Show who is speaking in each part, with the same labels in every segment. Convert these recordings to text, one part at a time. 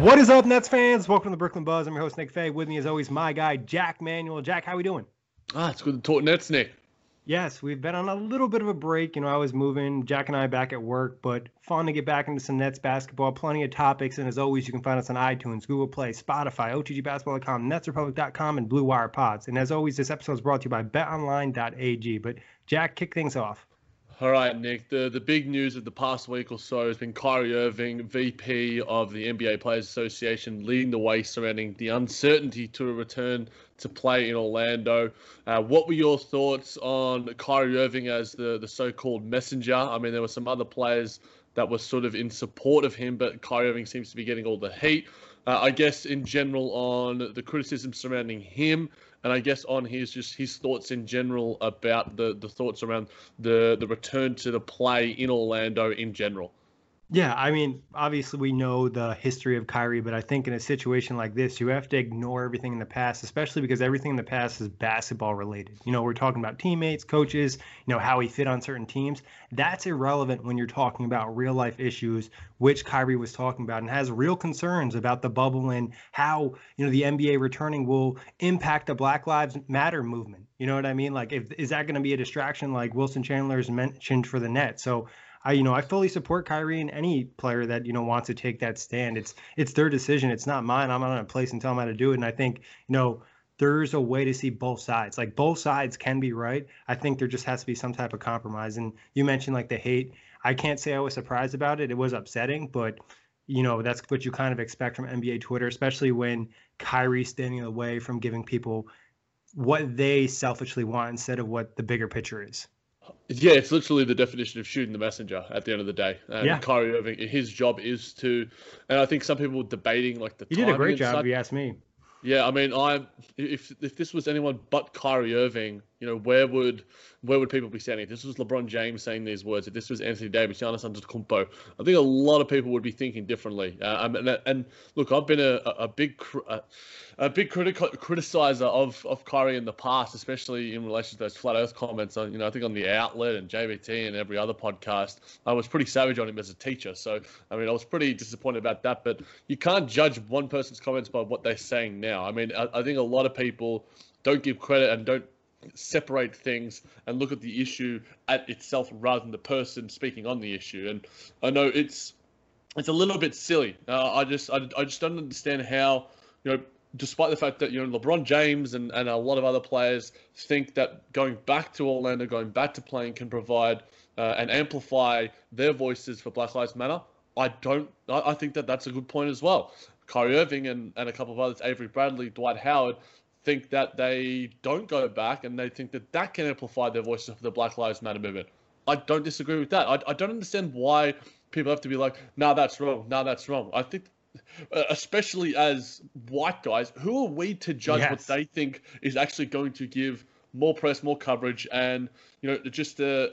Speaker 1: What is up, Nets fans? Welcome to the Brooklyn Buzz. I'm your host, Nick Fay. With me, as always, my guy, Jack Manuel. Jack, how we doing?
Speaker 2: Ah, it's good to talk Nets, Nick.
Speaker 1: Yes, we've been on a little bit of a break. You know, I was moving, Jack and I back at work, but fun to get back into some Nets basketball. Plenty of topics, and as always, you can find us on iTunes, Google Play, Spotify, OTGBasketball.com, NetsRepublic.com, and Blue Wire Pods. And as always, this episode is brought to you by BetOnline.ag. But Jack, kick things off.
Speaker 2: All right, Nick. The the big news of the past week or so has been Kyrie Irving, VP of the NBA Players Association, leading the way surrounding the uncertainty to a return to play in Orlando. Uh, what were your thoughts on Kyrie Irving as the, the so-called messenger? I mean, there were some other players that were sort of in support of him, but Kyrie Irving seems to be getting all the heat. Uh, I guess in general on the criticism surrounding him and I guess on his just his thoughts in general about the the thoughts around the the return to the play in Orlando in general.
Speaker 1: Yeah, I mean, obviously we know the history of Kyrie, but I think in a situation like this, you have to ignore everything in the past, especially because everything in the past is basketball related. You know, we're talking about teammates, coaches, you know, how he fit on certain teams. That's irrelevant when you're talking about real life issues, which Kyrie was talking about and has real concerns about the bubble and how, you know, the NBA returning will impact the Black Lives Matter movement. You know what I mean? Like, if, is that going to be a distraction like Wilson Chandler has mentioned for the net? So I you know I fully support Kyrie and any player that you know wants to take that stand. It's it's their decision. It's not mine. I'm not in a place and tell them how to do it. And I think you know there's a way to see both sides. Like both sides can be right. I think there just has to be some type of compromise. And you mentioned like the hate. I can't say I was surprised about it. It was upsetting, but you know that's what you kind of expect from NBA Twitter, especially when Kyrie's standing away from giving people what they selfishly want instead of what the bigger picture is.
Speaker 2: Yeah, it's literally the definition of shooting the messenger at the end of the day. And
Speaker 1: yeah.
Speaker 2: Kyrie Irving, his job is to, and I think some people were debating like the.
Speaker 1: He did a great job. If you ask me.
Speaker 2: Yeah, I mean, I if if this was anyone but Kyrie Irving, you know, where would where would people be standing? If this was LeBron James saying these words, if this was Anthony Davis, Giannis Antetokounmpo, I think a lot of people would be thinking differently. Uh, and, and, look, I've been a, a big a, a big critic criticizer of of Kyrie in the past, especially in relation to those flat Earth comments. You know, I think on the Outlet and JBT and every other podcast, I was pretty savage on him as a teacher. So, I mean, I was pretty disappointed about that. But you can't judge one person's comments by what they're saying now. I mean, I, I think a lot of people don't give credit and don't separate things and look at the issue at itself rather than the person speaking on the issue. And I know it's it's a little bit silly. Uh, I just I, I just don't understand how you know despite the fact that you know LeBron James and, and a lot of other players think that going back to Orlando, going back to playing can provide uh, and amplify their voices for Black Lives Matter. I don't. I, I think that that's a good point as well. Kyrie Irving and, and a couple of others, Avery Bradley, Dwight Howard, think that they don't go back and they think that that can amplify their voices for the Black Lives Matter movement. I don't disagree with that. I, I don't understand why people have to be like, "No, nah, that's wrong. No, nah, that's wrong." I think, uh, especially as white guys, who are we to judge yes. what they think is actually going to give more press, more coverage, and you know, just uh,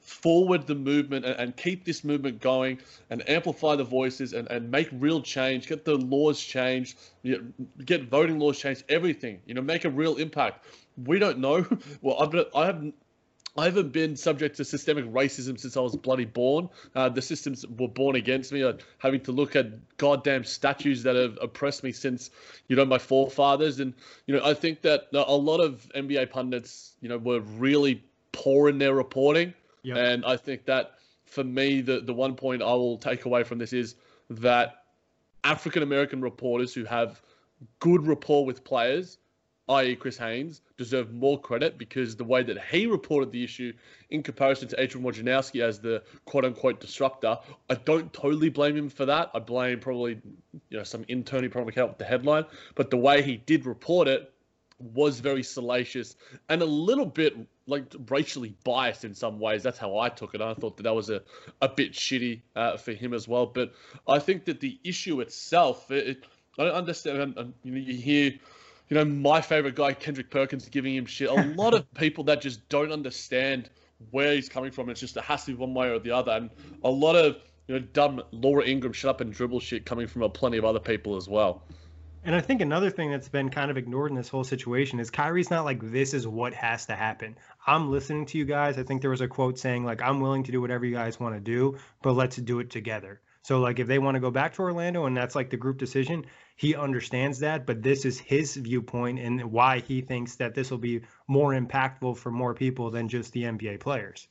Speaker 2: forward the movement and, and, keep this movement going and amplify the voices and, and make real change, get the laws changed, get voting laws changed, everything, you know, make a real impact. We don't know. Well, I've, I haven't I haven't been subject to systemic racism since I was bloody born. Uh, the systems were born against me. I'm having to look at goddamn statues that have oppressed me since, you know, my forefathers. And, you know, I think that a lot of NBA pundits, you know, were really poor in their reporting. Yep. And I think that for me, the, the one point I will take away from this is that African American reporters who have good rapport with players, i.e., Chris Haynes, deserve more credit because the way that he reported the issue in comparison to Adrian Wojnarowski as the quote unquote disruptor, I don't totally blame him for that. I blame probably you know some internally probably came up with the headline, but the way he did report it was very salacious and a little bit like racially biased in some ways. That's how I took it. I thought that that was a, a bit shitty uh, for him as well. But I think that the issue itself, it, it, I don't understand. And, you, know, you hear, you know, my favorite guy Kendrick Perkins giving him shit. A lot of people that just don't understand where he's coming from. It's just it has to be one way or the other. And a lot of you know dumb Laura Ingraham shut up and dribble shit coming from a plenty of other people as well.
Speaker 1: And I think another thing that's been kind of ignored in this whole situation is Kyrie's not like this is what has to happen. I'm listening to you guys. I think there was a quote saying like I'm willing to do whatever you guys want to do, but let's do it together. So like if they want to go back to Orlando and that's like the group decision, he understands that, but this is his viewpoint and why he thinks that this will be more impactful for more people than just the NBA players.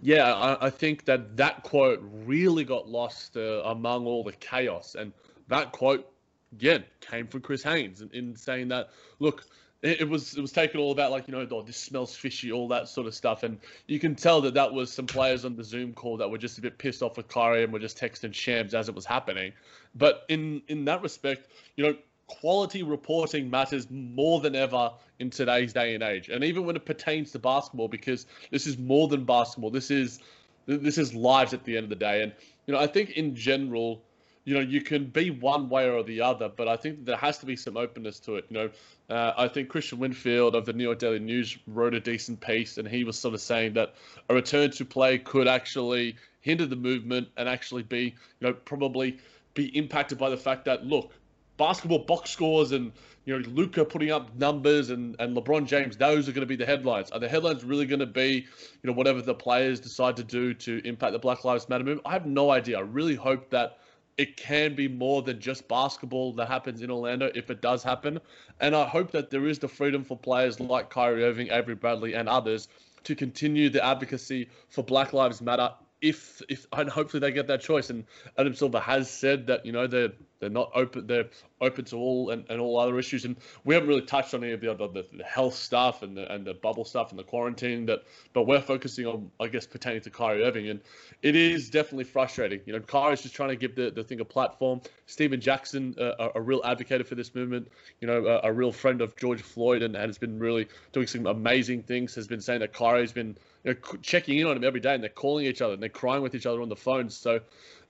Speaker 2: Yeah, I, I think that that quote really got lost uh, among all the chaos, and that quote again came from Chris Haynes in, in saying that look, it, was it was taken all about like you know oh, this smells fishy, all that sort of stuff, and you can tell that that was some players on the Zoom call that were just a bit pissed off with Kyrie and were just texting Shams as it was happening. But in in that respect, you know. Quality reporting matters more than ever in today's day and age, and even when it pertains to basketball, because this is more than basketball. This is this is lives at the end of the day, and you know I think in general, you know, you can be one way or the other, but I think there has to be some openness to it. You know, uh, I think Kristian Winfield of the New York Daily News wrote a decent piece, and he was sort of saying that a return to play could actually hinder the movement and actually be, you know, probably be impacted by the fact that look, basketball box scores and you know Luka putting up numbers and and LeBron James, those are going to be the headlines. Are the headlines really going to be, you know, whatever the players decide to do to impact the Black Lives Matter movement? I have no idea. I really hope that it can be more than just basketball that happens in Orlando if it does happen. And I hope that there is the freedom for players like Kyrie Irving, Avery Bradley, and others to continue the advocacy for Black Lives Matter if if and hopefully they get that choice. And Adam Silver has said that you know they're they're not open they're open to all and, and all other issues. And we haven't really touched on any of the other the, the health stuff and the and the bubble stuff and the quarantine that but we're focusing on I guess pertaining to Kyrie Irving and it is definitely frustrating. You know, Kyrie's just trying to give the, the thing a platform. Stephen Jackson, uh, a, a, real advocate for this movement, you know, a, a real friend of George Floyd and, and has been really doing some amazing things, has been saying that Kyrie's been you know, checking in on him every day, and they're calling each other and they're crying with each other on the phone. So,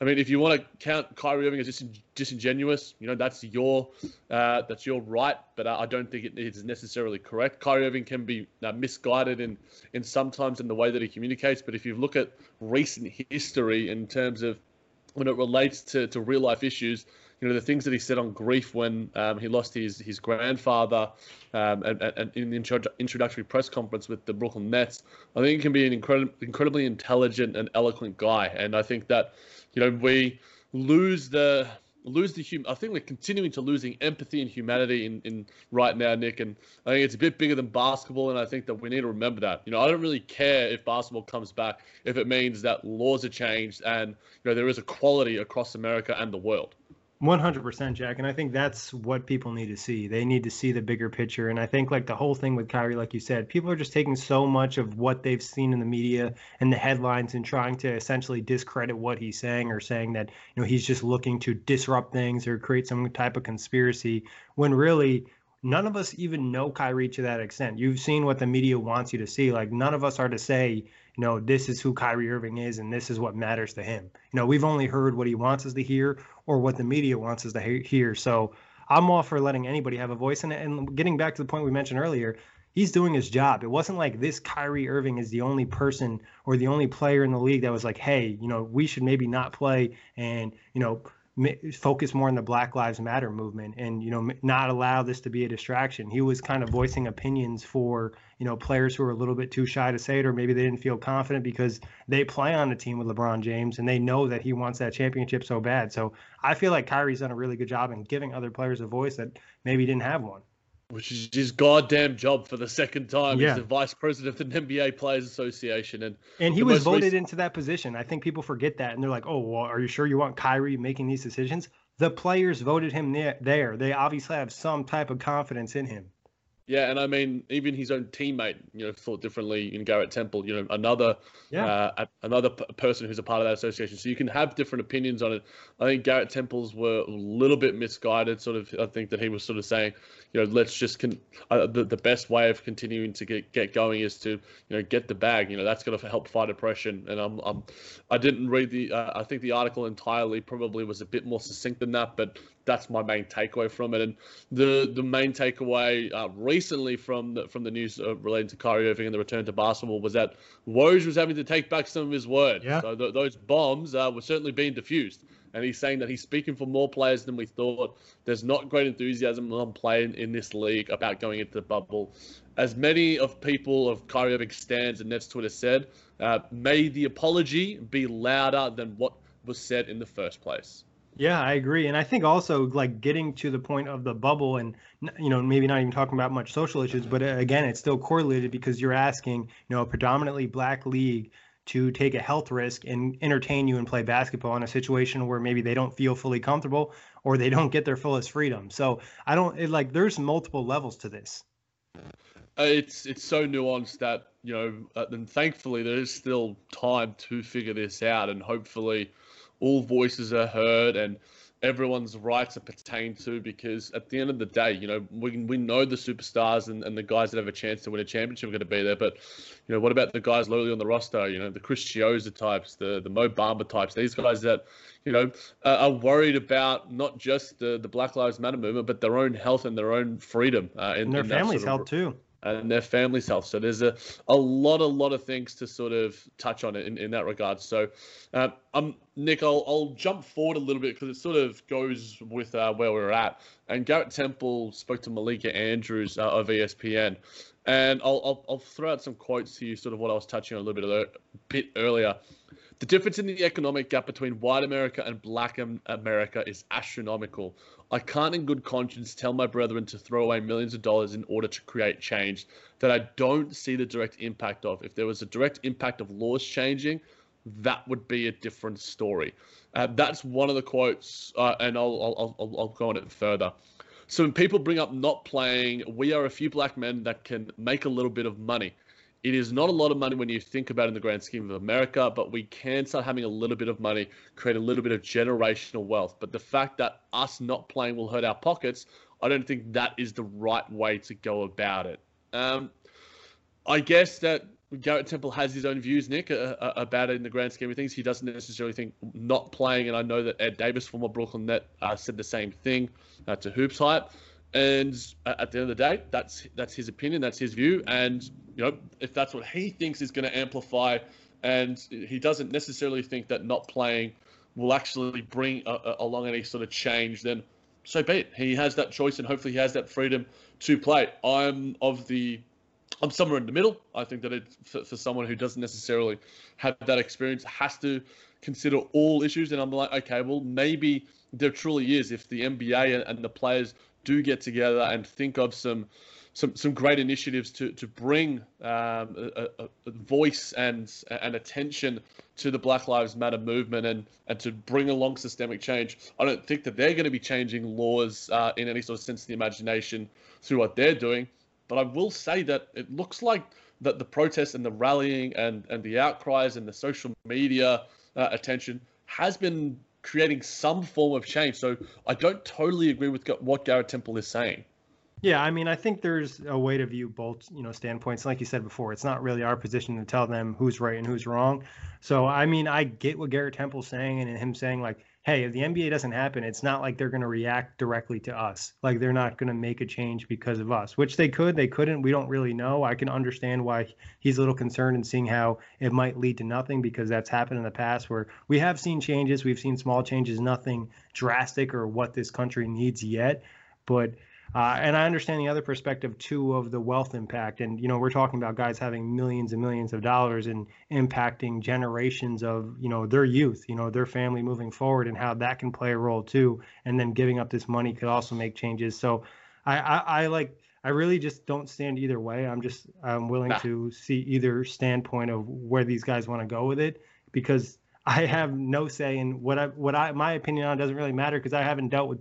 Speaker 2: I mean, if you want to count Kyrie Irving as dis- disingenuous, you know that's your uh, that's your right, but I don't think it is necessarily correct. Kyrie Irving can be uh, misguided in in sometimes in the way that he communicates, but if you look at recent history in terms of when it relates to, to real life issues, you know the things that he said on grief when um, he lost his his grandfather, um, and, and, in the introductory press conference with the Brooklyn Nets, I think he can be an incredible, incredibly intelligent and eloquent guy, and I think that you know, we lose the lose the hum. I think we're continuing to losing empathy and humanity in, in right now, Nick. And I think it's a bit bigger than basketball, and I think that we need to remember that. You know, I don't really care if basketball comes back if it means that laws are changed and you know there is equality across America and the world.
Speaker 1: 100% Jack and I think that's what people need to see. They need to see the bigger picture and I think like the whole thing with Kyrie like you said, people are just taking so much of what they've seen in the media and the headlines and trying to essentially discredit what he's saying or saying that, you know, he's just looking to disrupt things or create some type of conspiracy when really none of us even know Kyrie to that extent. You've seen what the media wants you to see. Like none of us are to say, you know, this is who Kyrie Irving is and this is what matters to him. You know, we've only heard what he wants us to hear or what the media wants us to hear. So I'm all for letting anybody have a voice. And, and getting back to the point we mentioned earlier, he's doing his job. It wasn't like this Kyrie Irving is the only person or the only player in the league that was like, hey, you know, we should maybe not play and, you know, focus more on the Black Lives Matter movement and you know not allow this to be a distraction. He was kind of voicing opinions for you know players who are a little bit too shy to say it or maybe they didn't feel confident because they play on a team with LeBron James and they know that he wants that championship so bad. So I feel like Kyrie's done a really good job in giving other players a voice that maybe didn't have one
Speaker 2: which is his goddamn job for the second time. Yeah. He's the vice president of the NBA Players Association, and
Speaker 1: and he was voted recent... into that position. I think people forget that, and they're like, "Oh, well, are you sure you want Kyrie making these decisions?" The players voted him there. They obviously have some type of confidence in him.
Speaker 2: Yeah, and I mean, even his own teammate, you know, thought differently in Garrett Temple. You know, another, yeah. uh, another p- person who's a part of that association. So you can have different opinions on it. I think Garrett Temple's were a little bit misguided. Sort of, I think that he was sort of saying, you know, let's just con- uh, the the best way of continuing to get get going is to you know get the bag. You know, that's going to help fight oppression. And I'm, I'm I didn't read the. Uh, I think the article entirely probably was a bit more succinct than that, but that's my main takeaway from it. And the the main takeaway uh, recently from the from the news uh, relating to Kyrie Irving and the return to basketball was that Woj was having to take back some of his word. Yeah. So th- those bombs uh, were certainly being diffused. And he's saying that he's speaking for more players than we thought. There's not great enthusiasm on playing in this league about going into the bubble. As many of people of Kyrie Irving stands and Nets Twitter said, uh, may the apology be louder than what was said in the first place.
Speaker 1: Yeah, I agree. And I think also like getting to the point of the bubble and you know maybe not even talking about much social issues, but uh, again, it's still correlated because you're asking, you know, a predominantly black league to take a health risk and entertain you and play basketball in a situation where maybe they don't feel fully comfortable or they don't get their fullest freedom. So, I don't it, like there's multiple levels to this.
Speaker 2: Uh, it's it's so nuanced that, you know, uh, and thankfully there is still time to figure this out and hopefully all voices are heard and everyone's rights are pertained to because at the end of the day, you know, we we know the superstars and, and the guys that have a chance to win a championship are going to be there. But, you know, what about the guys lowly on the roster? You know, the Chris Chiozza types, the the Mo Bamba types, these guys that, you know, uh, are worried about not just the, the Black Lives Matter movement, but their own health and their own freedom.
Speaker 1: Uh, in, and their families' sort of, health too
Speaker 2: and their family's health. So there's a, a lot, a lot of things to sort of touch on in, in that regard. So, uh, um, Nick, I'll, I'll jump forward a little bit because it sort of goes with uh, where we're at. And Garrett Temple spoke to Malika Andrews uh, of ESPN. And I'll, I'll, I'll, throw out some quotes to you, sort of what I was touching on a little bit, a bit earlier. The difference in the economic gap between white America and black America is astronomical. I can't, in good conscience, tell my brethren to throw away millions of dollars in order to create change that I don't see the direct impact of. If there was a direct impact of laws changing, that would be a different story. Uh, that's one of the quotes, uh, and I'll, I'll, I'll, I'll go on it further. So when people bring up not playing, we are a few black men that can make a little bit of money. It is not a lot of money when you think about it in the grand scheme of America, but we can start having a little bit of money, create a little bit of generational wealth. But the fact that us not playing will hurt our pockets, I don't think that is the right way to go about it. Um, I guess that Garrett Temple has his own views, Nick, uh, uh, about it in the grand scheme of things. He doesn't necessarily think not playing, and I know that Ed Davis, former Brooklyn Net, uh, said the same thing uh, to Hoops Hype. And at the end of the day, that's that's his opinion, that's his view, and you know if that's what he thinks is going to amplify, and he doesn't necessarily think that not playing will actually bring a, a, along any sort of change, then so be it. He has that choice, and hopefully he has that freedom to play. I'm of the I'm somewhere in the middle. I think that it for, for someone who doesn't necessarily have that experience has to consider all issues. And I'm like, okay, well maybe there truly is if the NBA and, and the players do get together and think of some some some great initiatives to to bring um, a, a, voice and and attention to the Black Lives Matter movement and and to bring along systemic change. I don't think that they're going to be changing laws uh, in any sort of sense of the imagination through what they're doing. But I will say that it looks like that the protests and the rallying and, and the outcries and the social media uh, attention has been creating some form of change. So I don't totally agree with what Garrett Temple is saying.
Speaker 1: Yeah, I mean, I think there's a way to view both, you know, standpoints. Like you said before, it's not really our position to tell them who's right and who's wrong. So, I mean, I get what Garrett Temple's saying and him saying like, hey, if the NBA doesn't happen, it's not like they're going to react directly to us. Like they're not going to make a change because of us, which they could, they couldn't. We don't really know. I can understand why he's a little concerned and seeing how it might lead to nothing because that's happened in the past where we have seen changes. We've seen small changes, nothing drastic or what this country needs yet. But uh, and I understand the other perspective too of the wealth impact. And, you know, we're talking about guys having millions and millions of dollars and impacting generations of, you know, their youth, you know, their family moving forward and how that can play a role too. And then giving up this money could also make changes. So I, I, I like, I really just don't stand either way. I'm just, I'm willing nah. to see either standpoint of where these guys want to go with it because I have no say in what I, what I, my opinion on doesn't really matter because I haven't dealt with,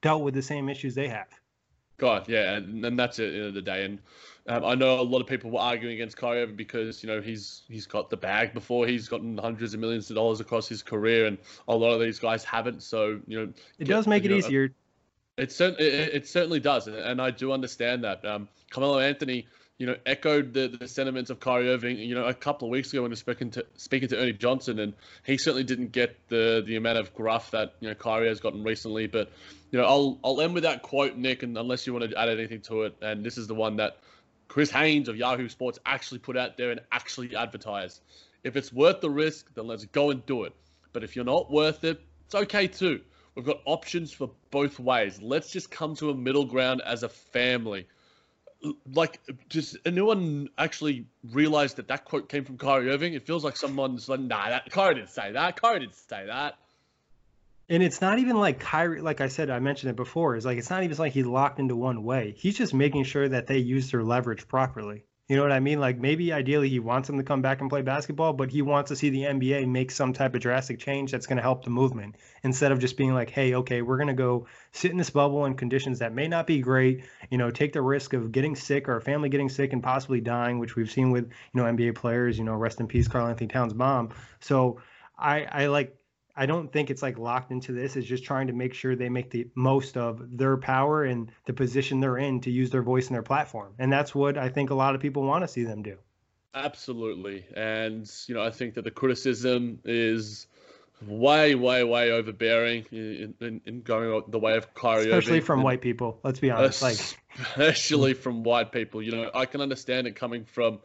Speaker 1: dealt with the same issues they have.
Speaker 2: God, yeah, and, and that's it at the end of the day. And um, I know a lot of people were arguing against Kyrie Irving because you know he's he's got the bag before he's gotten hundreds of millions of dollars across his career, and a lot of these guys haven't. So you know,
Speaker 1: it get, does make it know, easier.
Speaker 2: It certainly it, it, certainly does, and I do understand that. Um, Carmelo Anthony you know, echoed the, the sentiments of Kyrie Irving, you know, a couple of weeks ago when he was speaking to speaking to Ernie Johnson, and he certainly didn't get the the amount of gruff that you know Kyrie has gotten recently. But you know, I'll I'll end with that quote, Nick, and unless you want to add anything to it, and this is the one that Chris Haynes of Yahoo Sports actually put out there and actually advertised. If it's worth the risk, then let's go and do it. But if you're not worth it, it's okay too. We've got options for both ways. Let's just come to a middle ground as a family like, does anyone actually realize that that quote came from Kyrie Irving? It feels like someone's like, nah, that Kyrie didn't say that. Kyrie didn't say that.
Speaker 1: And it's not even like Kyrie, like I said, I mentioned it before. It's like it's not even like he's locked into one way. He's just making sure that they use their leverage properly. You know what I mean? Like maybe ideally he wants them to come back and play basketball, but he wants to see the NBA make some type of drastic change that's going to help the movement instead of just being like, hey, okay, we're going to go sit in this bubble in conditions that may not be great, you know, take the risk of getting sick or a family getting sick and possibly dying, which we've seen with, you know, NBA players, you know, rest in peace, Karl Anthony Towns' mom. So I, I like I don't think it's like locked into this. It's just trying to make sure they make the most of their power and the position they're in to use their voice and their platform. And that's what I think a lot of people want to see them do.
Speaker 2: Absolutely. And, you know, I think that the criticism is way, way, way overbearing in, in, in going the way of Kyrie
Speaker 1: Especially
Speaker 2: Irving.
Speaker 1: from and white people, let's be honest. Like
Speaker 2: Especially from white people. You know, I can understand it coming from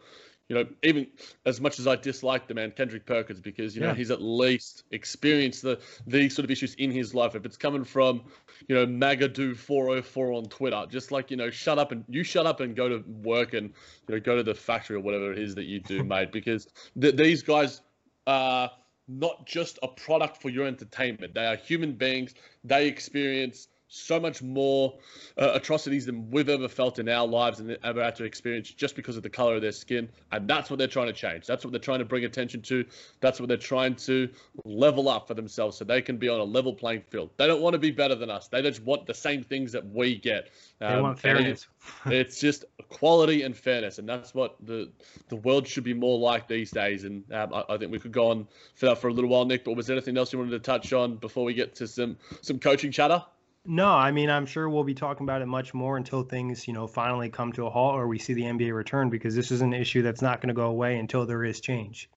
Speaker 2: you know, even as much as I dislike the man, Kendrick Perkins, because you know he's at least experienced the these sort of issues in his life. If it's coming from, you know, Magadu four oh four on Twitter, just like you know, shut up and you shut up and go to work and you know go to the factory or whatever it is that you do, mate. Because th- these guys are not just a product for your entertainment; they are human beings. They experience so much more uh, atrocities than we've ever felt in our lives and ever had to experience just because of the color of their skin. And that's what they're trying to change. That's what they're trying to bring attention to. That's what they're trying to level up for themselves so they can be on a level playing field. They don't want to be better than us. They just want the same things that we get.
Speaker 1: Um, they want fairness.
Speaker 2: it's just equality and fairness, and that's what the the world should be more like these days. And um, I, I, think we could go on for that for a little while, Nick. But was there anything else you wanted to touch on before we get to some some coaching chatter?
Speaker 1: No, I mean I'm sure we'll be talking about it much more until things, you know, finally come to a halt or we see the NBA return because this is an issue that's not going to go away until there is change.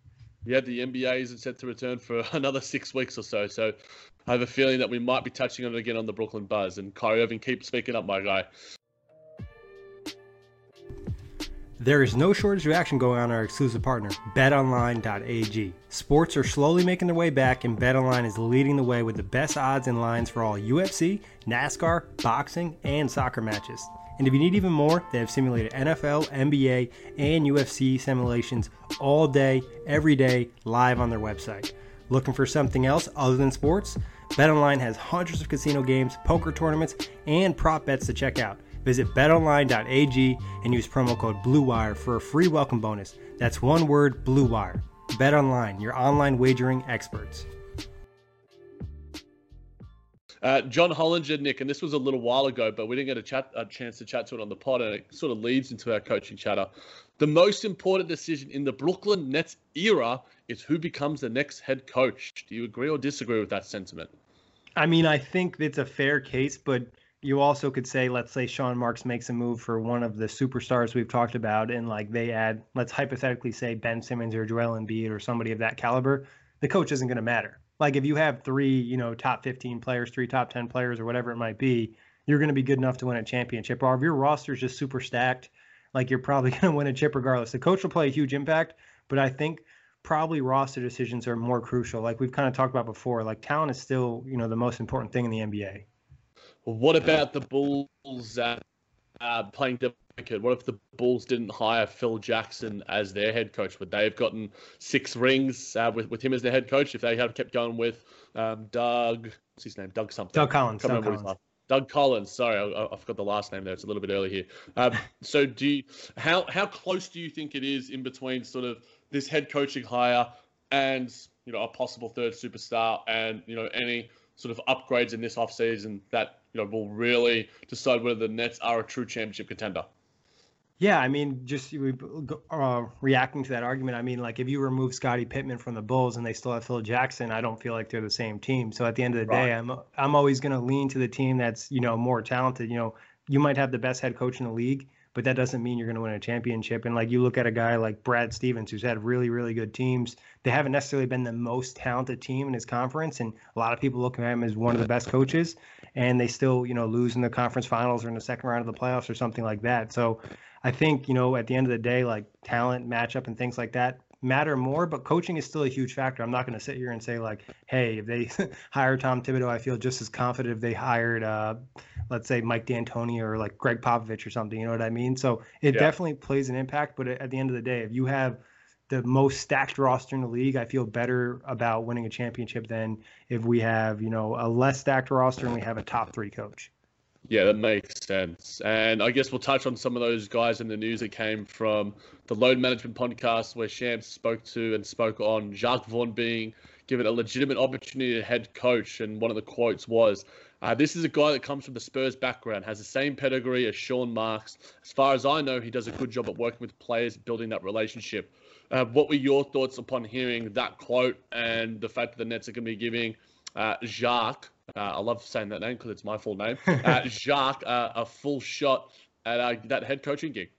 Speaker 2: Yeah, the NBA isn't set to return for another six weeks or so. So I have a feeling that we might be touching on it again on the Brooklyn Buzz. And Kyrie Irving, keep speaking up, my guy.
Speaker 1: There is no shortage of action going on our exclusive partner, betonline.ag. Sports are slowly making their way back, and betonline is leading the way with the best odds and lines for all UFC, NASCAR, boxing, and soccer matches. And if you need even more, they have simulated NFL, NBA, and UFC simulations all day, every day, live on their website. Looking for something else other than sports? BetOnline has hundreds of casino games, poker tournaments, and prop bets to check out. Visit betonline.ag and use promo code BLUEWIRE for a free welcome bonus. That's one word, BLUEWIRE. BetOnline, your online wagering experts.
Speaker 2: Uh, John Hollinger, Nick, and this was a little while ago, but we didn't get a, chat, a chance to chat to it on the pod, and it sort of leads into our coaching chatter. The most important decision in the Brooklyn Nets era is who becomes the next head coach. Do you agree or disagree with that sentiment?
Speaker 1: I mean, I think it's a fair case, but you also could say, let's say Sean Marks makes a move for one of the superstars we've talked about, and like they add, let's hypothetically say Ben Simmons or Joel Embiid or somebody of that caliber. The coach isn't going to matter. Like if you have three, you know, top 15 players, three top 10 players, or whatever it might be, you're going to be good enough to win a championship. Or if your roster is just super stacked, like you're probably going to win a chip regardless. The coach will play a huge impact, but I think probably roster decisions are more crucial. Like we've kind of talked about before, like talent is still, you know, the most important thing in the NBA.
Speaker 2: What about the Bulls uh, uh, playing delicate? What if the Bulls didn't hire Phil Jackson as their head coach? Would they have gotten six rings uh, with, with him as their head coach if they had kept going with um, Doug? What's his name? Doug something.
Speaker 1: Doug Collins. Doug Collins.
Speaker 2: Doug Collins. Sorry, I, I, forgot the last name there. It's a little bit early here. Um, so, do you, how how close do you think it is in between sort of this head coaching hire and you know a possible third superstar and you know any sort of upgrades in this offseason that you know will really decide whether the Nets are a true championship contender.
Speaker 1: Yeah, I mean, just uh, reacting to that argument, I mean, like if you remove Scottie Pippen from the Bulls and they still have Phil Jackson, I don't feel like they're the same team. So at the end of the right. day, I'm I'm always going to lean to the team that's you know more talented. You know, you might have the best head coach in the league, but that doesn't mean you're going to win a championship. And like you look at a guy like Brad Stevens, who's had really, really good teams. They haven't necessarily been the most talented team in his conference, and a lot of people look at him as one of the best coaches. And they still, you know, lose in the conference finals or in the second round of the playoffs or something like that. So I think, you know, at the end of the day, like talent, matchup, and things like that matter more, but coaching is still a huge factor. I'm not going to sit here and say like, hey, if they hire Tom Thibodeau, I feel just as confident if they hired, uh, let's say Mike D'Antoni or like Gregg Popovich or something. You know what I mean? So it yeah. definitely plays an impact. But at the end of the day, if you have the most stacked roster in the league, I feel better about winning a championship than if we have, you know, a less stacked roster and we have a top three coach.
Speaker 2: Yeah, that makes sense. And I guess we'll touch on some of those guys in the news that came from the Load Management podcast where Shams spoke to and spoke on Jacque Vaughn being given a legitimate opportunity to head coach. And one of the quotes was, uh, this is a guy that comes from the Spurs background, has the same pedigree as Sean Marks. As far as I know, he does a good job at working with players, building that relationship. Uh, what were your thoughts upon hearing that quote and the fact that the Nets are going to be giving uh, Jacque uh, I love saying that name because it's my full name. Uh, Jacque, uh, a full shot at uh, that head coaching gig.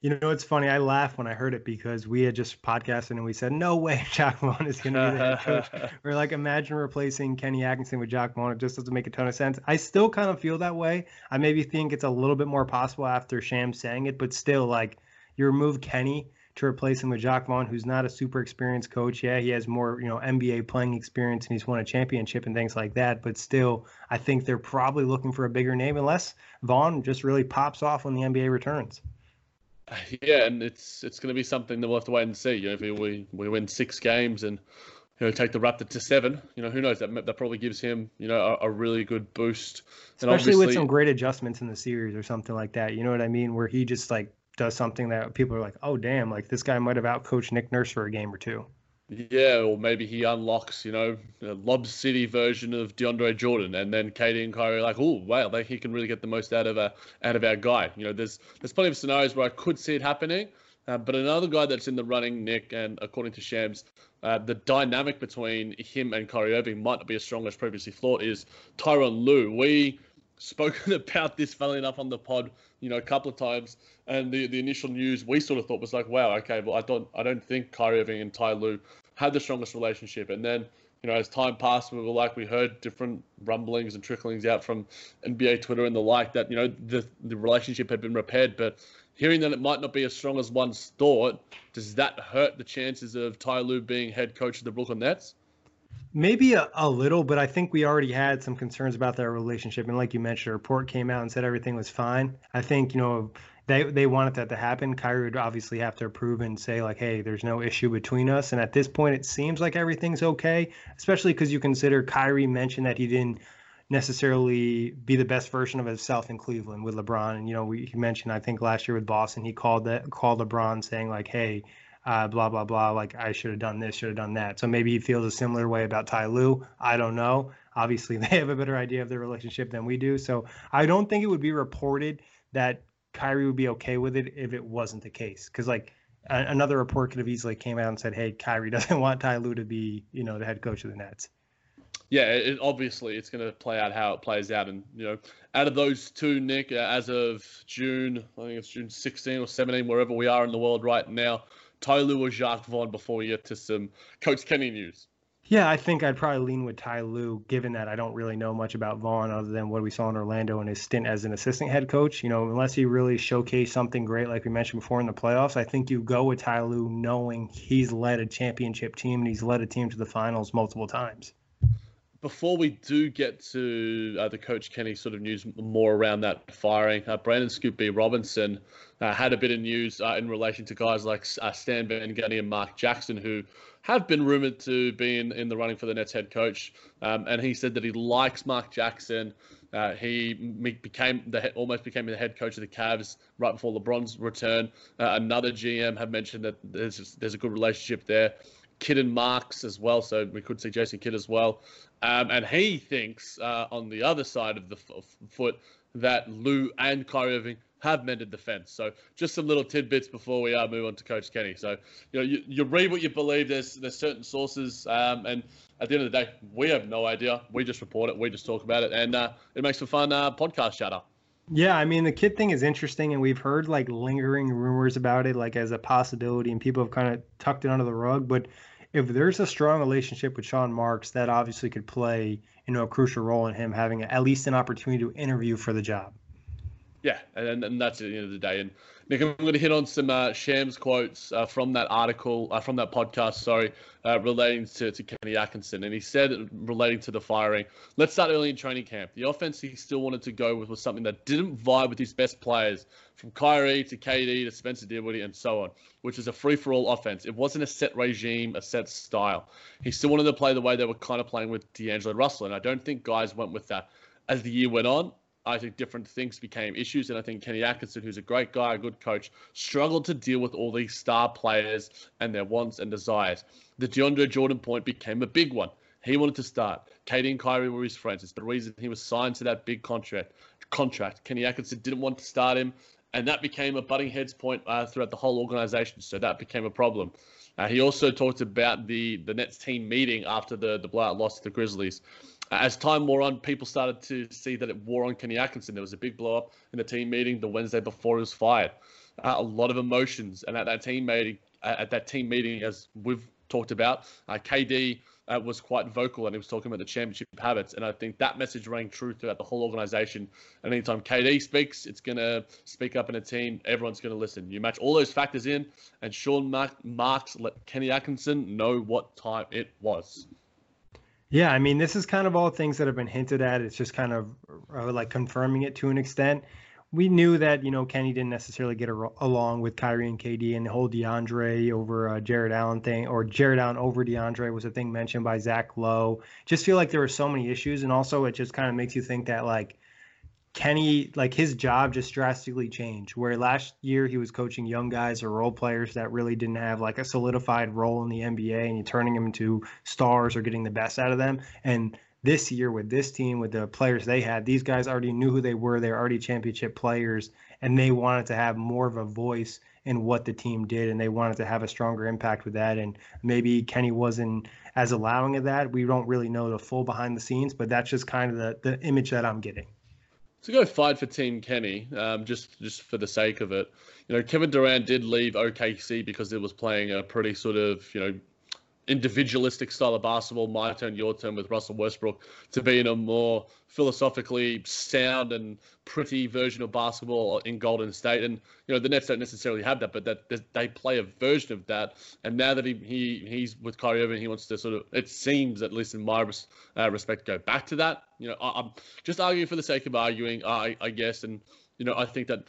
Speaker 1: You know, it's funny. I laughed when I heard it because we had just podcasted and we said, no way Jacque Vaughn is going to be the head coach. We're like, imagine replacing Kenny Atkinson with Jacque Vaughn. It just doesn't make a ton of sense. I still kind of feel that way. I maybe think it's a little bit more possible after Sham saying it, but still, like, you remove Kenny – to replace him with Jacque Vaughn, who's not a super experienced coach. Yeah, he has more, you know, NBA playing experience and he's won a championship and things like that. But still, I think they're probably looking for a bigger name unless Vaughn just really pops off when the NBA returns.
Speaker 2: Yeah, and it's it's going to be something that we'll have to wait and see. You know, if we we win six games and you know take the Raptor to seven, you know, who knows? That that probably gives him you know a, a really good boost,
Speaker 1: especially with some great adjustments in the series or something like that. You know what I mean? Where he just like does something that people are like, oh damn, like this guy might have outcoached Nick Nurse for a game or two.
Speaker 2: Yeah, or maybe he unlocks, you know, a Lob City version of DeAndre Jordan, and then KD and Kyrie are like, oh wow, like he can really get the most out of a out of our guy. You know, there's there's plenty of scenarios where I could see it happening, uh, but another guy that's in the running, Nick, and according to Shams, uh, the dynamic between him and Kyrie Irving might not be as strong as previously thought. Is Tyronn Lue? We spoken about this, funnily enough, on the pod, you know, a couple of times. And the, the initial news we sort of thought was like, wow, okay, well, I don't I don't think Kyrie Irving and Ty Lue had the strongest relationship. And then, you know, as time passed, we were like, we heard different rumblings and tricklings out from NBA Twitter and the like that, you know, the the relationship had been repaired. But hearing that it might not be as strong as once thought, does that hurt the chances of Ty Lue being head coach of the Brooklyn Nets?
Speaker 1: Maybe a, a little, but I think we already had some concerns about their relationship. And like you mentioned, a report came out and said everything was fine. I think, you know, they they wanted that to happen. Kyrie would obviously have to approve and say like, "Hey, there's no issue between us." And at this point, it seems like everything's okay, especially because you consider Kyrie mentioned that he didn't necessarily be the best version of himself in Cleveland with LeBron. And you know, we, he mentioned I think last year with Boston, he called that called LeBron saying like, "Hey, uh, blah blah blah. Like I should have done this, should have done that. So maybe he feels a similar way about Ty Lue. I don't know. Obviously, they have a better idea of their relationship than we do. So I don't think it would be reported that Kyrie would be okay with it if it wasn't the case. Because like a- another report could have easily came out and said, "Hey, Kyrie doesn't want Ty Lue to be, you know, the head coach of the Nets."
Speaker 2: Yeah, it, obviously it's going to play out how it plays out, and you know, out of those two, Nick, uh, as of June, I think it's June 16 or 17, wherever we are in the world right now, Ty Lue or Jacque Vaughn before we get to some Coach Kenny news?
Speaker 1: Yeah, I think I'd probably lean with Ty Lue, given that I don't really know much about Vaughn other than what we saw in Orlando and his stint as an assistant head coach. You know, unless he really showcased something great, like we mentioned before in the playoffs, I think you go with Ty Lue knowing he's led a championship team and he's led a team to the finals multiple times
Speaker 2: before we do get to uh, the Coach Kenny sort of news more around that firing, uh, Brandon Scoop B. Robinson uh, had a bit of news uh, in relation to guys like uh, Stan Van Gundy and Mark Jackson, who have been rumored to be in, in the running for the Nets head coach. Um, and he said that he likes Mark Jackson. Uh, he became the almost became the head coach of the Cavs right before LeBron's return. another GM had mentioned that there's there's a good relationship there. Kidd and Marks as well, so we could see Jason Kidd as well. Um, and he thinks uh, on the other side of the f- foot that Lue and Kyrie Irving have mended the fence. So just some little tidbits before we uh, move on to Coach Kenny. So you know you, you read what you believe. There's there's certain sources, um, and at the end of the day, we have no idea. We just report it. We just talk about it, and uh, it makes for fun uh, podcast chatter.
Speaker 1: Yeah, I mean the Kidd thing is interesting, and we've heard like lingering rumors about it, like as a possibility, and people have kind of tucked it under the rug. But if there's a strong relationship with Sean Marks, that obviously could play you know a crucial role in him having at least an opportunity to interview for the job.
Speaker 2: Yeah, and, and that's at the end of the day. And Nick, I'm going to hit on some uh, Shams quotes uh, from that article, uh, from that podcast, sorry, uh, relating to, to Kenny Atkinson. And he said, relating to the firing, let's start early in training camp. The offense he still wanted to go with was something that didn't vibe with his best players, from Kyrie to KD to Spencer Dinwiddie and so on, which is a free for all offense. It wasn't a set regime, a set style. He still wanted to play the way they were kind of playing with D'Angelo Russell. And I don't think guys went with that. As the year went on, I think different things became issues. And I think Kenny Atkinson, who's a great guy, a good coach, struggled to deal with all these star players and their wants and desires. The DeAndre Jordan point became a big one. He wanted to start. KD and Kyrie were his friends. It's the reason he was signed to that big contract. Contract. Kenny Atkinson didn't want to start him, and that became a butting heads point uh, throughout the whole organization. So that became a problem. Uh, he also talked about the the Nets team meeting after the the blowout loss to the Grizzlies as time wore on, people started to see that it wore on Kenny Atkinson. There was a big blow up in the team meeting the Wednesday before he was fired. Uh, a lot of emotions, and at that team meeting, uh, at that team meeting, as we've talked about, uh, KD uh, was quite vocal and he was talking about the championship habits. And I think that message rang true throughout the whole organization. And anytime KD speaks, it's going to speak up in a team. Everyone's going to listen. You match all those factors in, and Sean Mark- Marks let Kenny Atkinson know what time it was.
Speaker 1: Yeah, I mean, this is kind of all things that have been hinted at. It's just kind of uh, like confirming it to an extent. We knew that you know Kenny didn't necessarily get a, along with Kyrie and KD, and the whole DeAndre over uh, Jarrett Allen thing, or Jarrett Allen over DeAndre was a thing mentioned by Zach Lowe. Just feel like there were so many issues, and also it just kind of makes you think that like Kenny, like his job just drastically changed. Where last year he was coaching young guys or role players that really didn't have like a solidified role in the NBA and you're turning them into stars or getting the best out of them. And this year with this team, with the players they had, these guys already knew who they were. They're already championship players and they wanted to have more of a voice in what the team did and they wanted to have a stronger impact with that. And maybe Kenny wasn't as allowing of that. We don't really know the full behind the scenes, but that's just kind of the, the image that I'm getting.
Speaker 2: To go fight for Team Kenny, um, just just for the sake of it. You know, Kevin Durant did leave OKC because it was playing a pretty sort of you know individualistic style of basketball, my turn, your turn with Russell Westbrook, to be in a more philosophically sound and pretty version of basketball in Golden State. And you know the Nets don't necessarily have that, but that they play a version of that. And now that he, he he's with Kyrie Irving, he wants to sort of it seems at least in my uh, respect go back to that. You know, I, am just arguing for the sake of arguing, I, I guess, and you know I think that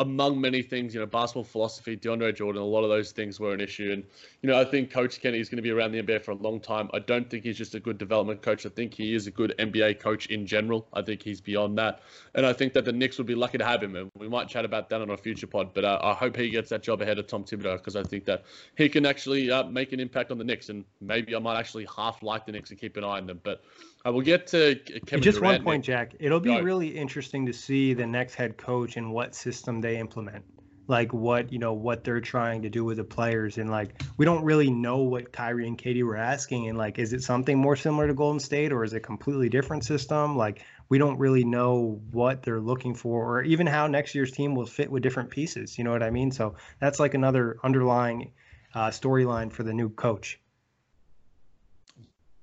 Speaker 2: among many things, you know, basketball philosophy, DeAndre Jordan, a lot of those things were an issue. And, you know, I think Coach Kenny is going to be around the NBA for a long time. I don't think he's just a good development coach. I think he is a good NBA coach in general. I think he's beyond that. And I think that the Knicks would be lucky to have him. And we might chat about that on a future pod. But uh, I hope he gets that job ahead of Tom Thibodeau because I think that he can actually uh, make an impact on the Knicks. And maybe I might actually half like the Knicks and keep an eye on them. But I will get to Kevin
Speaker 1: Just
Speaker 2: Durant
Speaker 1: one point, Jack. It'll be really interesting to see the next head coach and what system they implement. Like what you know what they're trying to do with the players, and like we don't really know what Kyrie and KD were asking, and like is it something more similar to Golden State or is it a completely different system? Like we don't really know what they're looking for, or even how next year's team will fit with different pieces. You know what I mean? So that's like another underlying uh, storyline for the new coach.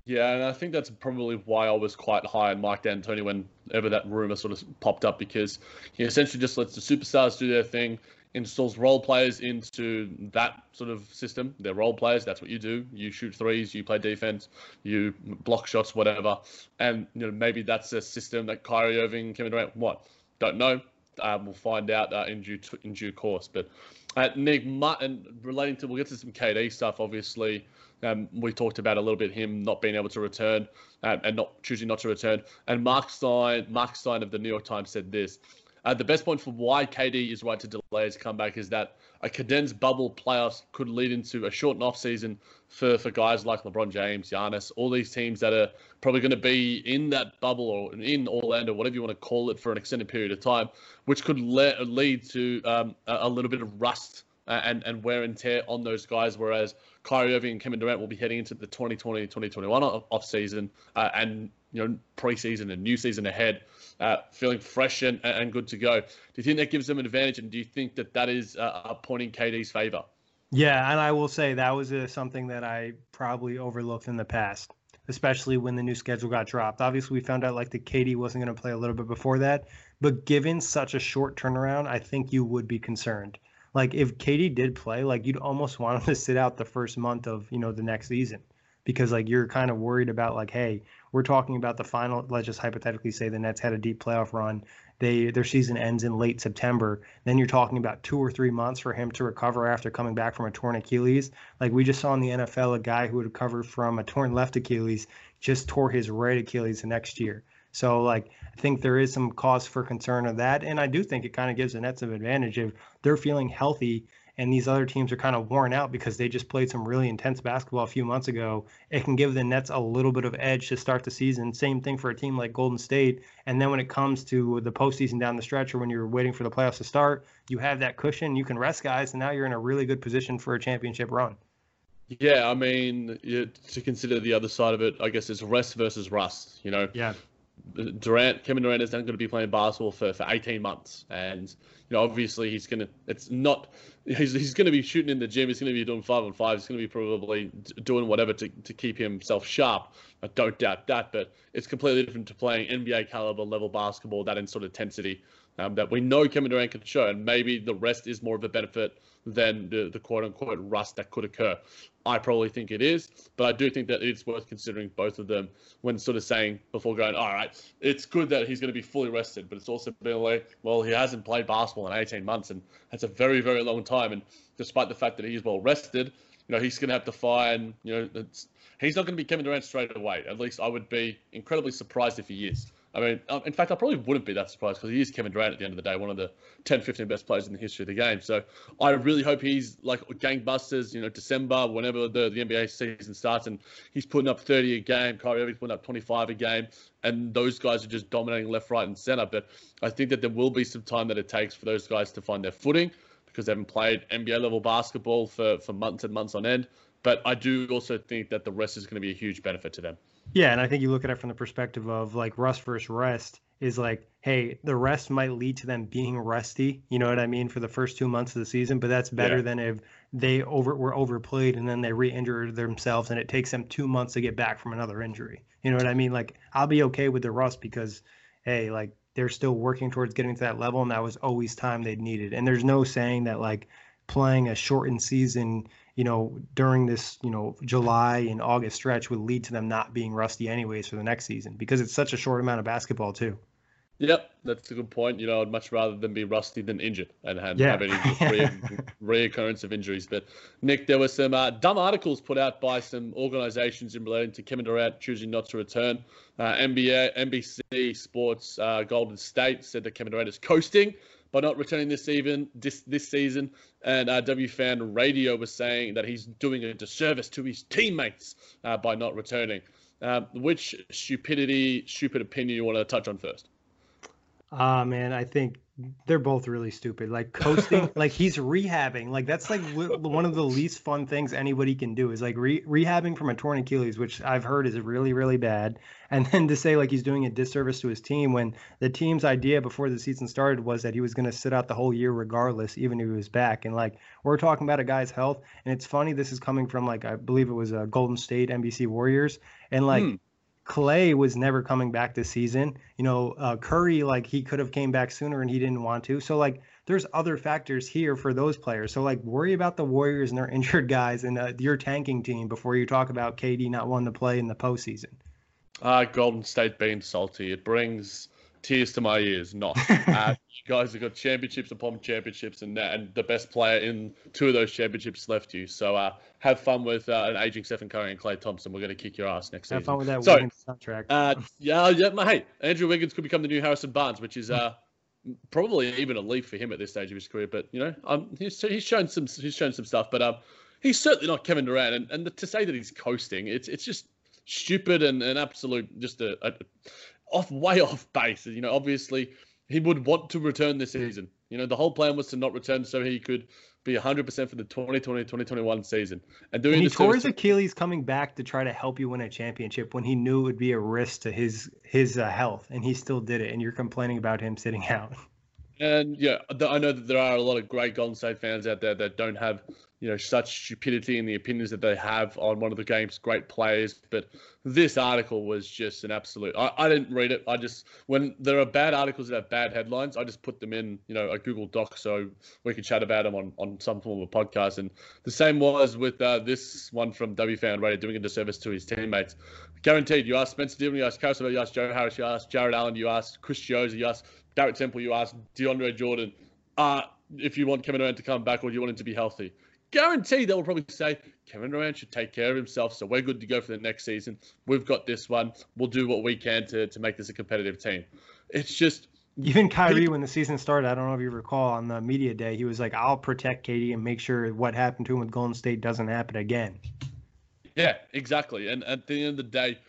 Speaker 2: Yeah, and I think that's probably why I was quite high on Mike D'Antoni whenever that rumor sort of popped up because he essentially just lets the superstars do their thing, installs role players into that sort of system. They're role players. That's what you do. You shoot threes. You play defense. You block shots, whatever. And you know maybe that's a system that Kyrie Irving, Kevin Durant, what? Don't know. Um, we'll find out uh, in due in due course. But uh, Nick, and relating to we'll get to some KD stuff, obviously. Um, we talked about a little bit him not being able to return um, and not choosing not to return. And Mark Stein, Mark Stein of the New York Times said this: uh, the best point for why KD is right to delay his comeback is that a condensed bubble playoffs could lead into a shortened off season for, for guys like LeBron James, Giannis, all these teams that are probably going to be in that bubble or in Orlando, whatever you want to call it, for an extended period of time, which could le- lead to um, a, a little bit of rust and, and wear and tear on those guys. Whereas Kyrie Irving and Kevin Durant will be heading into the 2020 2021 off season uh, and you know preseason and new season ahead, uh, feeling fresh and, and good to go. Do you think that gives them an advantage, and do you think that that is uh, a point in KD's favor?
Speaker 1: Yeah, and I will say that was uh, something that I probably overlooked in the past, especially when the new schedule got dropped. Obviously, we found out like the KD wasn't going to play a little bit before that, but given such a short turnaround, I think you would be concerned like if KD did play, like you'd almost want him to sit out the first month of you know the next season. Because like you're kind of worried about like hey we're talking about the final let's just hypothetically say the Nets had a deep playoff run. They their season ends in late September. Then you're talking about 2 or 3 months for him to recover after coming back from a torn Achilles. Like we just saw in the NFL a guy who had recovered from a torn left Achilles just tore his right Achilles the next year so like I think there is some cause for concern of that, and I do think it kind of gives the Nets an advantage if they're feeling healthy and these other teams are kind of worn out because they just played some really intense basketball a few months ago. It can give the Nets a little bit of edge to start the season. Same thing for a team like Golden State. And then when it comes to the postseason down the stretch or when you're waiting for the playoffs to start, you have that cushion. You can rest guys, and now you're in a really good position for a championship run.
Speaker 2: Yeah, I mean, to consider the other side of it, I guess it's rest versus rust. You know,
Speaker 1: yeah.
Speaker 2: Durant, Kevin Durant is not going to be playing basketball for, for 18 months. And, you know, obviously he's going to, it's not, he's, he's going to be shooting in the gym. He's going to be doing five on five. He's going to be probably doing whatever to, to keep himself sharp. I don't doubt that, but it's completely different to playing NBA caliber level basketball, that in sort of intensity um, that we know Kevin Durant can show. And maybe the rest is more of a benefit than the, the quote unquote rust that could occur. I probably think it is, but I do think that it's worth considering both of them when sort of saying before going, all right, it's good that he's going to be fully rested, but it's also been like, well, he hasn't played basketball in 18 months, and that's a very, very long time. And despite the fact that he's well rested, you know, he's going to have to find, you know, he's not going to be Kevin Durant straight away. At least I would be incredibly surprised if he is. I mean, um, in fact, I probably wouldn't be that surprised because he is Kevin Durant at the end of the day, one of the 10, 15 best players in the history of the game. So I really hope he's like gangbusters, you know, December, whenever the, the NBA season starts, and he's putting up 30 a game. Kyrie Irving's putting up 25 a game, and those guys are just dominating left, right, and center. But I think that there will be some time that it takes for those guys to find their footing because they haven't played NBA level basketball for, for months and months on end. But I do also think that the rest is going to be a huge benefit to them.
Speaker 1: Yeah, and I think you look at it from the perspective of like rust versus rest. is like, hey, the rest might lead to them being rusty. You know what I mean for the first two months of the season, but that's better yeah. than if they over were overplayed and then they re-injured themselves and it takes them two months to get back from another injury. You know what I mean? Like I'll be okay with the rust because, hey, like they're still working towards getting to that level, and that was always time they'd needed. And there's no saying that like playing a shortened season, you know, during this, you know, July and August stretch would lead to them not being rusty anyways for the next season because it's such a short amount of basketball too.
Speaker 2: Yep, that's a good point. You know, I'd much rather than be rusty than injured and have, yeah. have any re- reoccurrence of injuries. But Nick, there were some uh, dumb articles put out by some organisations in relating to Kevin Durant choosing not to return. Uh, NBA, NBC Sports, uh, Golden State said that Kevin Durant is coasting by not returning this season. This this season, and uh, WFAN Radio was saying that he's doing a disservice to his teammates uh, by not returning. Uh, which stupidity, stupid opinion you want to touch on first?
Speaker 1: Ah, uh, man, I think they're both really stupid. Like coasting, like he's rehabbing. Like that's like one of the least fun things anybody can do is like re- rehabbing from a torn Achilles, which I've heard is really really bad. And then to say like he's doing a disservice to his team when the team's idea before the season started was that he was going to sit out the whole year regardless, even if he was back. And like we're talking about a guy's health, and it's funny this is coming from like I believe it was a uh, Golden State NBC Warriors, and like. Hmm Klay was never coming back this season. You know, uh, Curry, like he could have came back sooner and he didn't want to. So like, there's other factors here for those players. So like, worry about the Warriors and their injured guys and uh, your tanking team before you talk about KD not wanting to play in the postseason.
Speaker 2: Uh, Golden State being salty. It brings tears to my ears. Not. Uh, you guys have got championships upon championships, and and the best player in two of those championships left you. So uh, have fun with uh, an aging Stephen Curry and Klay Thompson. We're going to kick your ass next
Speaker 1: have
Speaker 2: season.
Speaker 1: Have fun with that so, Wiggins contract.
Speaker 2: Uh, yeah, yeah. Hey, Andrew Wiggins could become the new Harrison Barnes, which is uh, probably even a leap for him at this stage of his career. But you know, um, he's he's shown some he's shown some stuff, but um, he's certainly not Kevin Durant. And and to say that he's coasting, it's it's just stupid and an absolute just a, a off way off base. You know, obviously he would want to return this season. You know, the whole plan was to not return so he could be 100% for the 2020-2021 season. And doing
Speaker 1: and he tore his Achilles coming back to try to help you win a championship when he knew it would be a risk to his his uh, health, and he still did it. And you're complaining about him sitting out.
Speaker 2: And yeah, I know that there are a lot of great Golden State fans out there that don't have you know such stupidity in the opinions that they have on one of the game's great players. But this article was just an absolute. I, I didn't read it. I just when there are bad articles that have bad headlines, I just put them in you know a Google Doc so we can chat about them on on some form of a podcast. And the same was with uh, this one from WFAN Radio doing a disservice to his teammates. Guaranteed. You asked Spencer Dinwiddie, you asked Caris LeVert, you asked Joe Harris, you asked Jarrett Allen, you asked Chris Jones, you asked Garrett Temple, you asked DeAndre Jordan. Uh, if you want Kevin Durant to come back or do you want him to be healthy? guarantee they will probably say Kevin Durant should take care of himself, so we're good to go for the next season. We've got this one. We'll do what we can to to make this a competitive team. It's just
Speaker 1: even Kyrie, when the season started, I don't know if you recall on the media day, he was like, "I'll protect KD and make sure what happened to him with Golden State doesn't happen again."
Speaker 2: Yeah, exactly. And at the end of the day,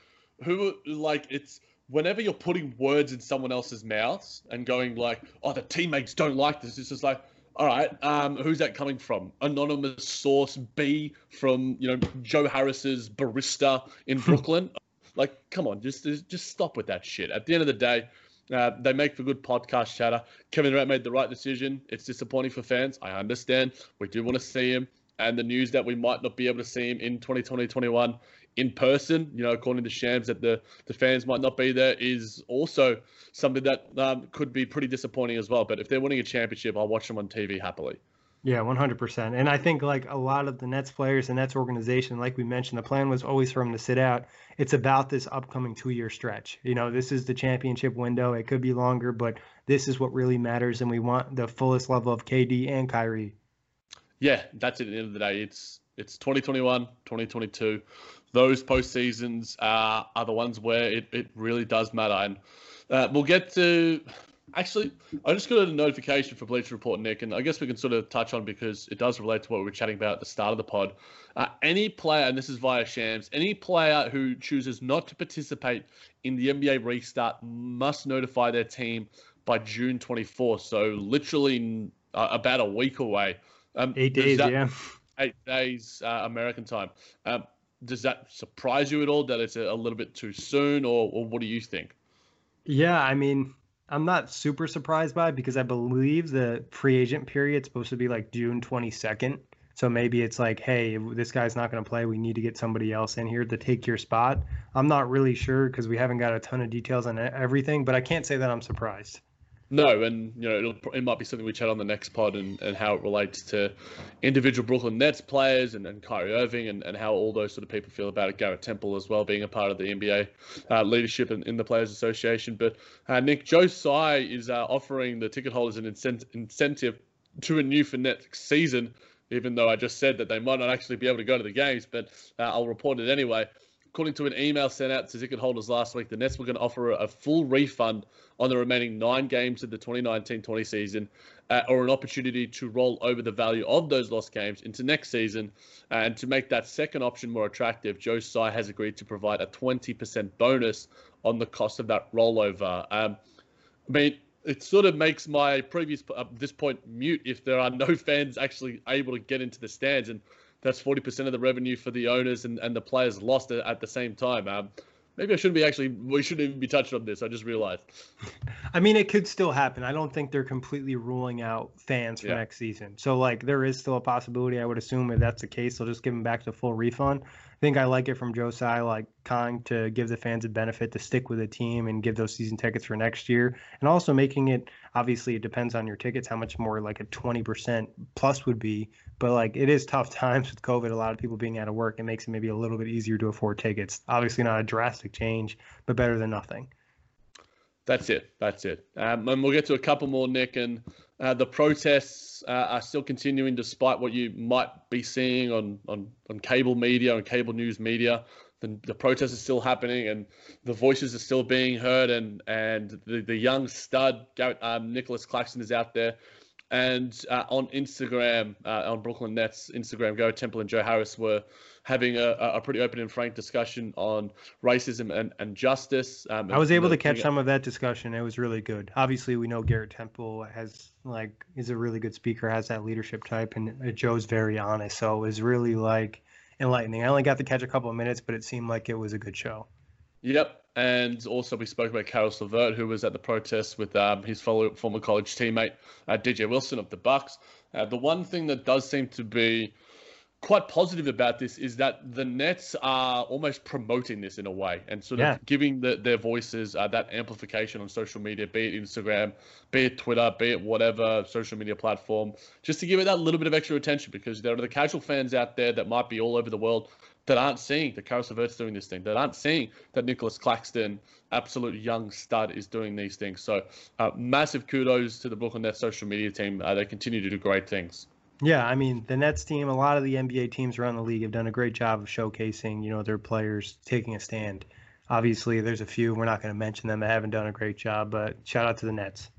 Speaker 2: who like it's whenever you're putting words in someone else's mouths and going like, "Oh, the teammates don't like this," it's just like, all right, um, who's that coming from? Anonymous source B from you know Joe Harris's barista in Brooklyn. like, come on, just just stop with that shit. At the end of the day, uh, they make for good podcast chatter. Kevin Durant made the right decision. It's disappointing for fans. I understand. We do want to see him. And the news that we might not be able to see him in 2020 21 in person, you know, according to Shams, that the, the fans might not be there is also something that um, could be pretty disappointing as well. But if they're winning a championship, I'll watch them on TV happily.
Speaker 1: Yeah, 100%. And I think like a lot of the Nets players, and Nets organization, like we mentioned, the plan was always for them to sit out. It's about this upcoming two year stretch. You know, this is the championship window. It could be longer, but this is what really matters. And we want the fullest level of KD and Kyrie.
Speaker 2: Yeah, that's it at the end of the day. It's it's 2021, 2022 those postseasons are, are the ones where it, it really does matter. And uh, we'll get to. Actually, I just got a notification for Bleacher Report, Nick, and I guess we can sort of touch on because it does relate to what we were chatting about at the start of the pod. Uh, any player, and this is via Shams, any player who chooses not to participate in the NBA restart must notify their team by June 24th. So literally uh, about a week away.
Speaker 1: Um, eight days, that, yeah.
Speaker 2: Eight days uh, American time. Um, does that surprise you at all that it's a, a little bit too soon, or, or what do you think?
Speaker 1: Yeah, I mean, I'm not super surprised by it because I believe the free agent period is supposed to be like June 22nd. So maybe it's like, hey, this guy's not going to play. We need to get somebody else in here to take your spot. I'm not really sure because we haven't got a ton of details on everything, but I can't say that I'm surprised.
Speaker 2: No, and you know it might be something we chat on the next pod and, and how it relates to individual Brooklyn Nets players and, and Kyrie Irving and, and how all those sort of people feel about it. Garrett Temple as well being a part of the NBA uh, leadership in, in, the Players Association. But uh, Nick Tsai is uh, offering the ticket holders an incent- incentive to renew for next season. Even though I just said that they might not actually be able to go to the games, but uh, I'll report it anyway according to an email sent out to ticket holders last week, the Nets were going to offer a full refund on the remaining nine games of the 2019-20 season, uh, or an opportunity to roll over the value of those lost games into next season. And to make that second option more attractive, Joe Tsai has agreed to provide a 20% bonus on the cost of that rollover. Um, I mean, it sort of makes my previous uh, this point mute if there are no fans actually able to get into the stands and that's 40% of the revenue for the owners and, and the players lost at the same time. Um, maybe I shouldn't be actually, we shouldn't even be touching on this. I just realized.
Speaker 1: I mean, it could still happen. I don't think they're completely ruling out fans for yeah. next season. So, like, there is still a possibility. I would assume if that's the case, they'll just give them back the full refund I think I like it from Joe like Kong, to give the fans a benefit to stick with the team and give those season tickets for next year, and also making it obviously it depends on your tickets how much more like a twenty percent plus would be, but like it is tough times with COVID. A lot of people being out of work, it makes it maybe a little bit easier to afford tickets. Obviously, not a drastic change, but better than nothing.
Speaker 2: That's it. That's it. Um, and we'll get to a couple more, Nick. And uh, the protests uh, are still continuing despite what you might be seeing on, on, on cable media and cable news media. The, the protests are still happening and the voices are still being heard. And, and the, the young stud, um, Nicholas Claxton, is out there. And uh, on Instagram, uh, on Brooklyn Nets Instagram, Go Temple and Joe Harris were having a, a pretty open and frank discussion on racism and, and justice.
Speaker 1: Um, I was able to catch some of that discussion. It was really good. Obviously, we know Garrett Temple has like is a really good speaker, has that leadership type, and uh, Joe's very honest. So it was really like enlightening. I only got to catch a couple of minutes, but it seemed like it was a good show.
Speaker 2: Yep. And also, we spoke about Caris LeVert, who was at the protest with um, his former college teammate, uh, DJ Wilson of the Bucks. Uh, the one thing that does seem to be quite positive about this is that the Nets are almost promoting this in a way and sort yeah. of giving the, their voices uh, that amplification on social media, be it Instagram, be it Twitter, be it whatever social media platform, just to give it that little bit of extra attention because there are the casual fans out there that might be all over the world that aren't seeing that Caris LeVert's doing this thing, that aren't seeing that Nicholas Claxton, absolute young stud, is doing these things. So, uh, massive kudos to the Brooklyn Nets social media team. Uh, they continue to do great things.
Speaker 1: Yeah, I mean the Nets team, a lot of the NBA teams around the league have done a great job of showcasing, you know, their players taking a stand. Obviously, there's a few we're not going to mention them that haven't done a great job, but shout out to the Nets.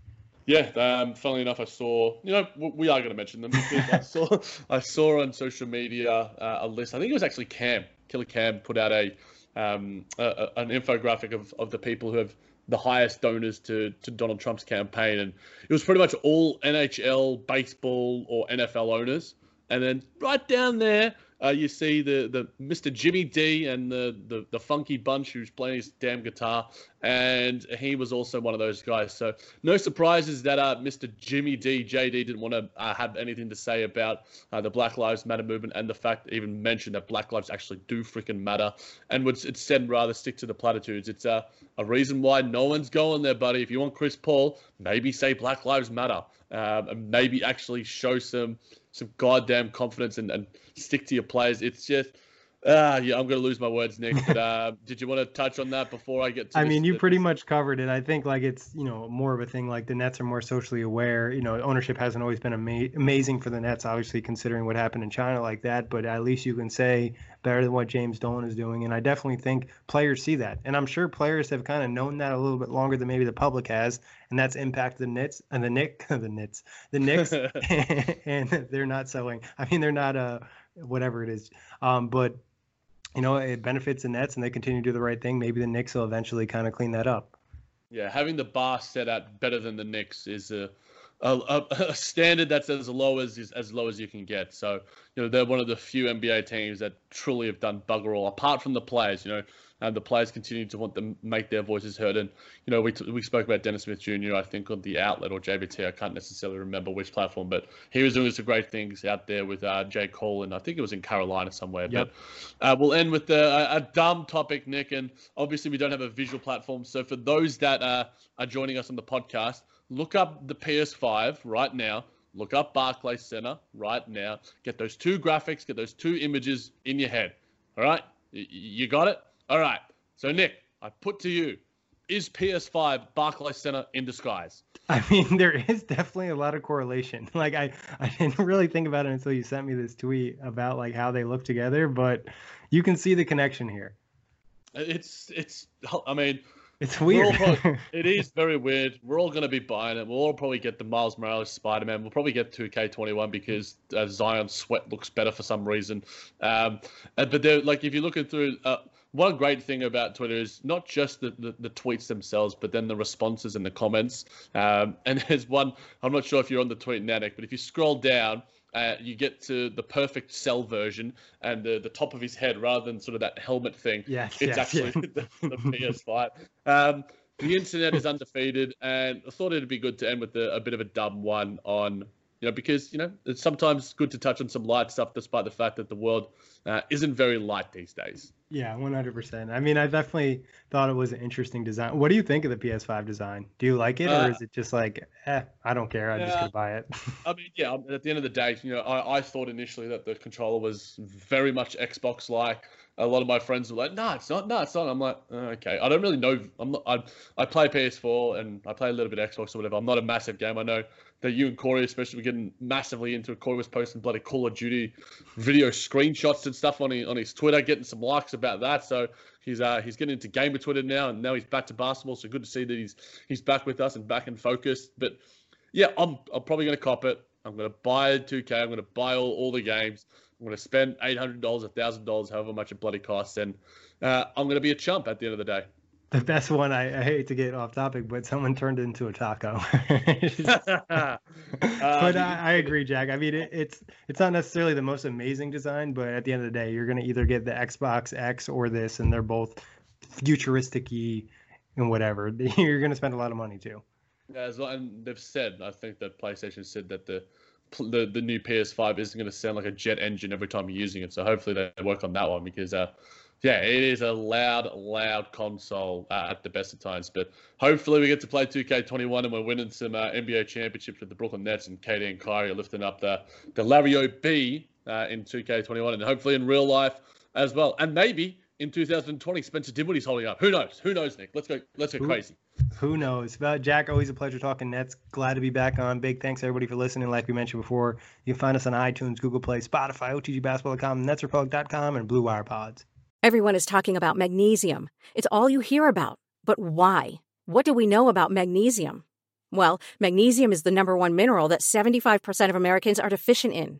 Speaker 2: Yeah, um, funnily enough, I saw. You know, we are going to mention them because I saw I saw on social media uh, a list. I think it was actually Cam Killer Cam put out a, um, a an infographic of, of the people who have the highest donors to, to Donald Trump's campaign. And it was pretty much all NHL, baseball, or NFL owners. And then right down there, uh, you see the, the Mr. Jimmy D and the, the, the funky bunch who's playing his damn guitar, and he was also one of those guys. So no surprises that uh, Mr. Jimmy D JD didn't want to uh, have anything to say about uh, the Black Lives Matter movement and the fact even mentioned that Black lives actually do freaking matter, and would instead rather stick to the platitudes. It's a a reason why no one's going there, buddy. If you want Chris Paul, maybe say Black Lives Matter, um, and maybe actually show some some goddamn confidence and, and stick to your players. It's just, ah, uh, yeah, I'm going to lose my words, Nick. But uh, did you want to touch on that before I get to?
Speaker 1: I mean, you pretty much covered it. I think like it's you know more of a thing. Like the Nets are more socially aware. You know, ownership hasn't always been ama- amazing for the Nets, obviously considering what happened in China like that. But at least you can say better than what James Dolan is doing. And I definitely think players see that. And I'm sure players have kind of known that a little bit longer than maybe the public has. And that's impacted the Nets and the Nick, the Nets, the Knicks. and they're not selling. I mean, they're not, uh, whatever it is. Um, but, you know, it benefits the Nets and they continue to do the right thing. Maybe the Knicks will eventually kind of clean that up.
Speaker 2: Yeah, having the bar set at better than the Knicks is a a, a, standard that's as low as as low as you can get. So you know they're one of the few NBA teams that truly have done bugger all. Apart from the players, you know, and the players continue to want to make their voices heard. And you know, we t- we spoke about Dennis Smith Jr. I think on the Outlet or JBT. I can't necessarily remember which platform, but he was doing some great things out there with uh, J Cole, and I think it was in Carolina somewhere. Yep. But uh, we'll end with the, a, a dumb topic, Nick, and obviously we don't have a visual platform. So for those that uh, are joining us on the podcast, look up the PS5 right now. Look up Barclays Center right now. Get those two graphics, get those two images in your head. All right? You got it? All right. So, Nick, I put to you is PS5 Barclays Center in disguise?
Speaker 1: I mean, there is definitely a lot of correlation. Like I, I didn't really think about it until you sent me this tweet about like how they look together, but you can see the connection here.
Speaker 2: It's it's. I mean,
Speaker 1: it's weird.
Speaker 2: Probably, it is very weird. We're all going to be buying it. We'll all probably get the Miles Morales Spider Man. We'll probably get 2K21 because uh, Zion Sweat looks better for some reason. Um, but they're like, if you're looking through. Uh, one great thing about Twitter is not just the, the, the, tweets themselves, but then the responses and the comments. Um, and there's one, I'm not sure if you're on the tweet now, but if you scroll down, uh, you get to the perfect cell version and the, the top of his head rather than sort of that helmet thing.
Speaker 1: Yes,
Speaker 2: it's
Speaker 1: yes,
Speaker 2: actually the, the PS5. Um, the internet is undefeated, and I thought it'd be good to end with a, a bit of a dumb one on you know, because you know it's sometimes good to touch on some light stuff, despite the fact that the world uh, isn't very light these days.
Speaker 1: Yeah, one hundred percent. I mean, I definitely thought it was an interesting design. What do you think of the PS5 design? Do you like it, uh, or is it just like, eh, I don't care, I'm yeah, just gonna buy it?
Speaker 2: I mean, yeah. At the end of the day, you know, I, I thought initially that the controller was very much Xbox-like a lot of my friends were like, "No, it's not. No, it's not." I'm like, oh, "Okay." I don't really know. I'm not. I, I play PS4 and I play a little bit Xbox or whatever. I'm not a massive game. I know that you and Corey, especially, were getting massively into it. Corey was posting bloody Call of Duty video screenshots and stuff on his, on his Twitter, getting some likes about that. So he's uh he's getting into gamer Twitter now, and now he's back to basketball. So good to see that he's he's back with us and back and focused. But yeah, I'm I'm probably gonna cop it. I'm gonna buy 2K. I'm gonna buy all, all the games. I'm going to spend eight hundred dollars, a thousand dollars, however much it bloody costs, and uh, I'm going to be a chump at the end of the day.
Speaker 1: The best one. I, I hate to get off topic, but someone turned it into a taco. but I, I, agree, Jack. I mean, it, it's it's not necessarily the most amazing design, but at the end of the day, you're going to either get the Xbox X or this, and they're both futuristic-y and whatever. You're going to spend a lot of money too.
Speaker 2: As well and they've said, I think that PlayStation said that the the, the new PS5 isn't going to sound like a jet engine every time you're using it. So hopefully they work on that one because, uh, yeah, it is a loud, loud console uh, at the best of times. But hopefully we get to play 2K21 and we're winning some uh, NBA championships with the Brooklyn Nets and KD and Kyrie are lifting up the the Larry O.B. Uh, in 2K21 and hopefully in real life as well. And maybe in 2020 Spencer Dinwiddie's holding up. Who knows? Who knows, Nick? Let's go. Let's go crazy.
Speaker 1: Who knows? But Jack, always a pleasure talking Nets. Glad to be back on. Big thanks everybody for listening. Like we mentioned before, you can find us on iTunes, Google Play, Spotify, OTGBasketball.com, NetsRepublic.com, and Blue Wire Pods.
Speaker 3: Everyone is talking about magnesium. It's all you hear about. But why? What do we know about magnesium? Well, magnesium is the number one mineral that 75% of Americans are deficient in.